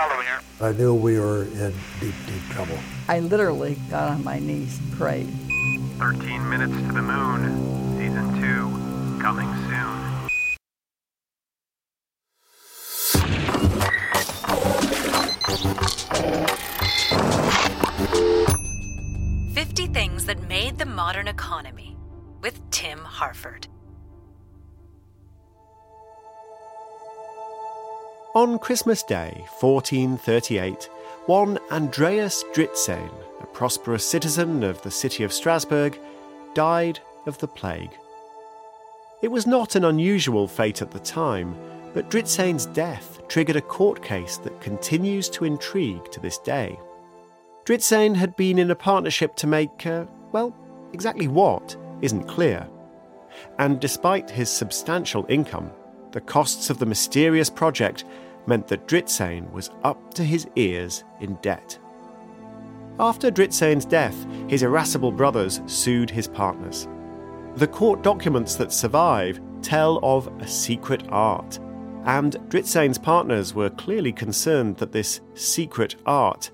following her. I knew we were in deep, deep trouble. I literally got on my knees, and prayed. 13 Minutes to the Moon, Season 2, coming soon. Fifty Things That Made the Modern Economy with Tim Harford. On Christmas Day, 1438, one Andreas Dritzehn, a prosperous citizen of the city of Strasbourg, died of the plague. It was not an unusual fate at the time, but Dritzehn's death triggered a court case that continues to intrigue to this day. Dritzehn had been in a partnership to make, uh, well, exactly what isn't clear. And despite his substantial income, the costs of the mysterious project meant that Dritzehn was up to his ears in debt. After Dritzehn's death, his irascible brothers sued his partners. The court documents that survive tell of a secret art, and Dritzehn's partners were clearly concerned that this secret art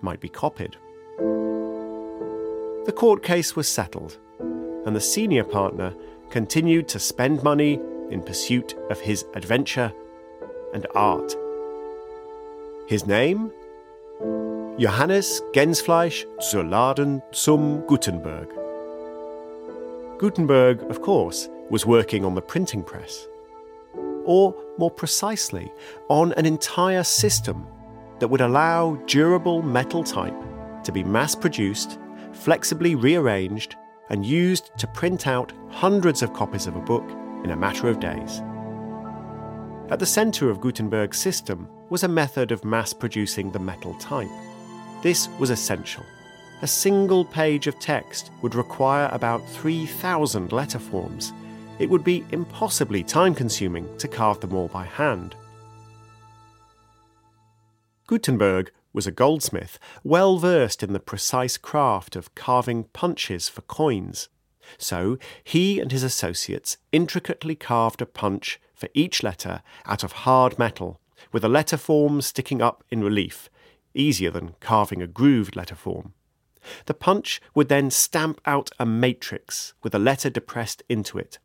might be copied. The court case was settled, and the senior partner continued to spend money in pursuit of his adventure and art. His name? Johannes Gensfleisch zur Laden zum Gutenberg. Gutenberg, of course, was working on the printing press. Or, more precisely, on an entire system that would allow durable metal type to be mass produced, flexibly rearranged, and used to print out hundreds of copies of a book in a matter of days. At the centre of Gutenberg's system was a method of mass producing the metal type. This was essential. A single page of text would require about 3,000 letter forms. It would be impossibly time consuming to carve them all by hand. Gutenberg was a goldsmith, well versed in the precise craft of carving punches for coins. So he and his associates intricately carved a punch for each letter out of hard metal, with a letter form sticking up in relief, easier than carving a grooved letter form. The punch would then stamp out a matrix with a letter depressed into it.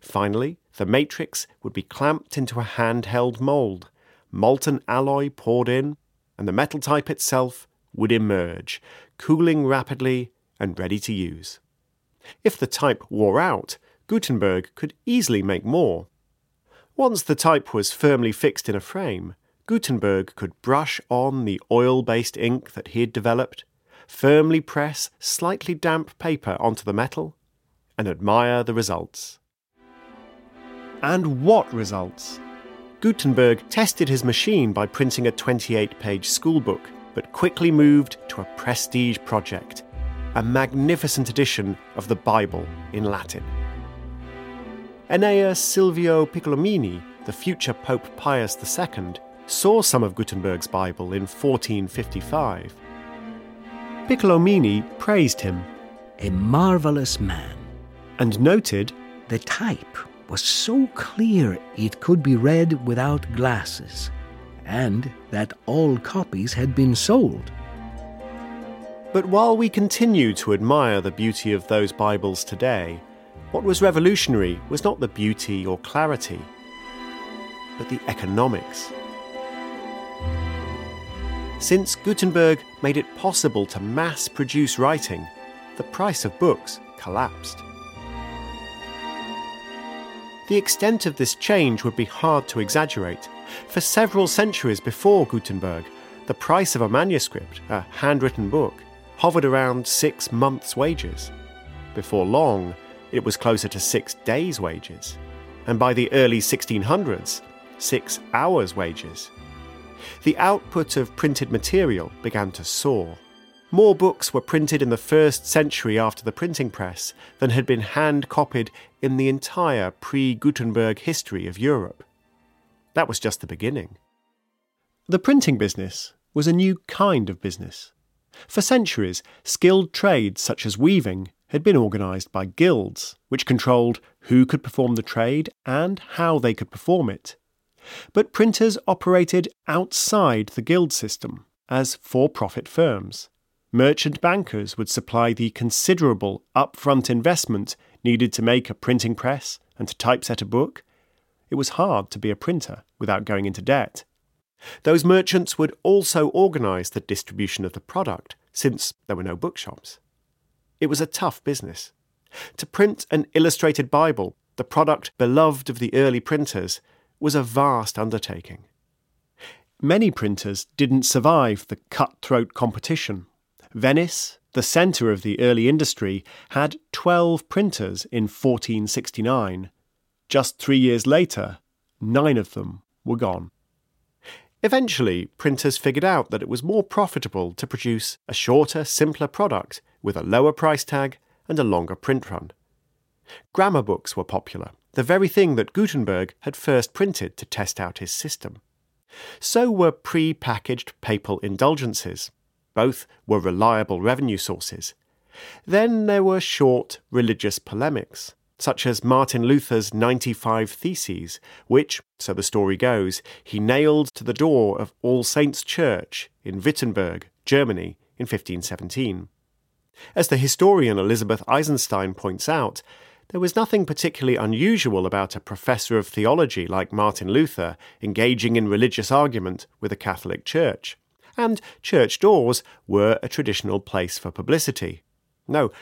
Finally, the matrix would be clamped into a handheld mould, molten alloy poured in, and the metal type itself would emerge, cooling rapidly and ready to use. If the type wore out, Gutenberg could easily make more. Once the type was firmly fixed in a frame, Gutenberg could brush on the oil based ink that he had developed, firmly press slightly damp paper onto the metal, and admire the results. And what results! Gutenberg tested his machine by printing a 28 page schoolbook, but quickly moved to a prestige project a magnificent edition of the Bible in Latin. Aeneas Silvio Piccolomini, the future Pope Pius II, saw some of Gutenberg's Bible in 1455. Piccolomini praised him. A marvelous man. And noted the type was so clear it could be read without glasses, and that all copies had been sold. But while we continue to admire the beauty of those Bibles today, what was revolutionary was not the beauty or clarity, but the economics. Since Gutenberg made it possible to mass produce writing, the price of books collapsed. The extent of this change would be hard to exaggerate. For several centuries before Gutenberg, the price of a manuscript, a handwritten book, hovered around six months' wages. Before long, it was closer to six days' wages. And by the early 1600s, six hours' wages. The output of printed material began to soar. More books were printed in the first century after the printing press than had been hand copied in the entire pre Gutenberg history of Europe. That was just the beginning. The printing business was a new kind of business. For centuries, skilled trades such as weaving had been organised by guilds, which controlled who could perform the trade and how they could perform it. But printers operated outside the guild system as for profit firms. Merchant bankers would supply the considerable upfront investment needed to make a printing press and to typeset a book. It was hard to be a printer without going into debt. Those merchants would also organise the distribution of the product, since there were no bookshops. It was a tough business. To print an illustrated Bible, the product beloved of the early printers, was a vast undertaking. Many printers didn't survive the cutthroat competition. Venice, the centre of the early industry, had 12 printers in 1469. Just three years later, nine of them were gone. Eventually, printers figured out that it was more profitable to produce a shorter, simpler product with a lower price tag and a longer print run. Grammar books were popular, the very thing that Gutenberg had first printed to test out his system. So were pre packaged papal indulgences. Both were reliable revenue sources. Then there were short religious polemics, such as Martin Luther's 95 Theses, which, so the story goes, he nailed to the door of All Saints' Church in Wittenberg, Germany, in 1517. As the historian Elizabeth Eisenstein points out, there was nothing particularly unusual about a professor of theology like Martin Luther engaging in religious argument with the Catholic Church. And church doors were a traditional place for publicity. No,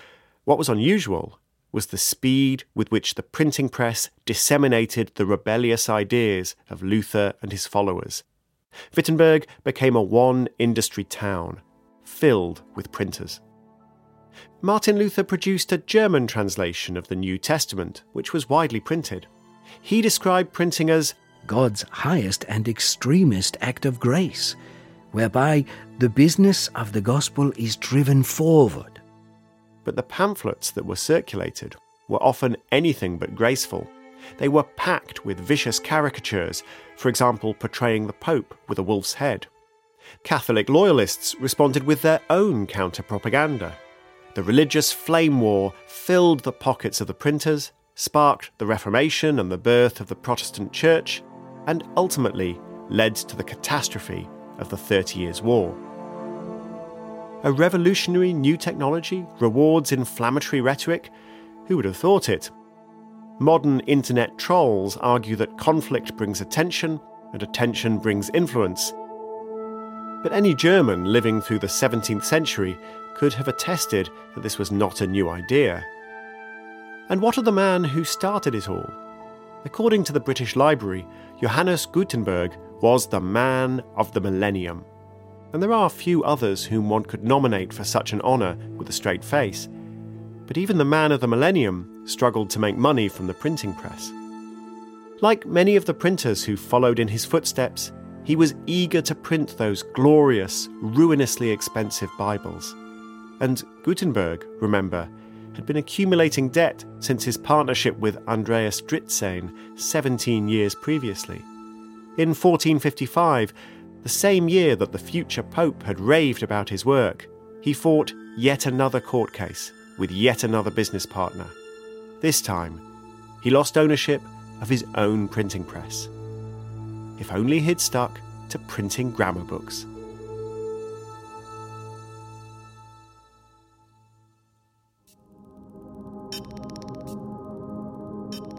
what was unusual was the speed with which the printing press disseminated the rebellious ideas of Luther and his followers. Wittenberg became a one industry town, filled with printers. Martin Luther produced a German translation of the New Testament, which was widely printed. He described printing as God's highest and extremest act of grace, whereby the business of the gospel is driven forward. But the pamphlets that were circulated were often anything but graceful. They were packed with vicious caricatures, for example, portraying the Pope with a wolf's head. Catholic loyalists responded with their own counter propaganda, the religious flame war filled the pockets of the printers, sparked the Reformation and the birth of the Protestant Church, and ultimately led to the catastrophe of the Thirty Years' War. A revolutionary new technology rewards inflammatory rhetoric? Who would have thought it? Modern internet trolls argue that conflict brings attention and attention brings influence. But any German living through the 17th century could have attested that this was not a new idea. And what of the man who started it all? According to the British Library, Johannes Gutenberg was the man of the millennium. And there are few others whom one could nominate for such an honour with a straight face. But even the man of the millennium struggled to make money from the printing press. Like many of the printers who followed in his footsteps, he was eager to print those glorious, ruinously expensive Bibles. And Gutenberg, remember, had been accumulating debt since his partnership with Andreas Dritzehn 17 years previously. In 1455, the same year that the future Pope had raved about his work, he fought yet another court case with yet another business partner. This time, he lost ownership of his own printing press. If only he'd stuck to printing grammar books.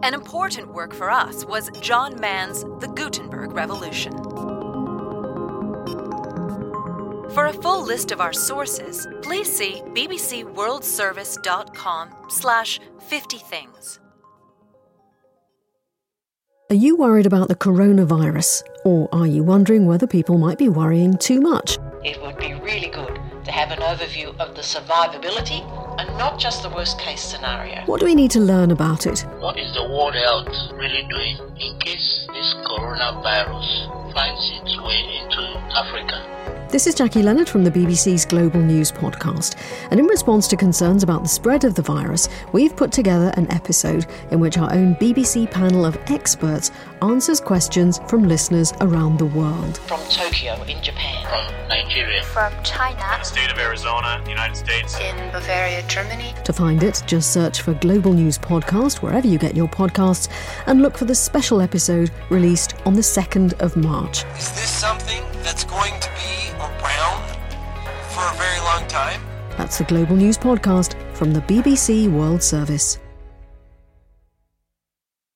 An important work for us was John Man's The Gutenberg Revolution. For a full list of our sources, please see bbcworldservice.com slash 50 things. Are you worried about the coronavirus? Or are you wondering whether people might be worrying too much? It would be really good to have an overview of the survivability and not just the worst case scenario. What do we need to learn about it? What is the World Health really doing in case this coronavirus finds its way into Africa? This is Jackie Leonard from the BBC's Global News Podcast. And in response to concerns about the spread of the virus, we've put together an episode in which our own BBC panel of experts answers questions from listeners around the world. From Tokyo in Japan. From Nigeria. From China. The State of Arizona, United States. In Bavaria, Germany. To find it, just search for Global News Podcast wherever you get your podcasts and look for the special episode released on the 2nd of March. Is this something that's going to be around for a very long time? That's the Global News Podcast from the BBC World Service.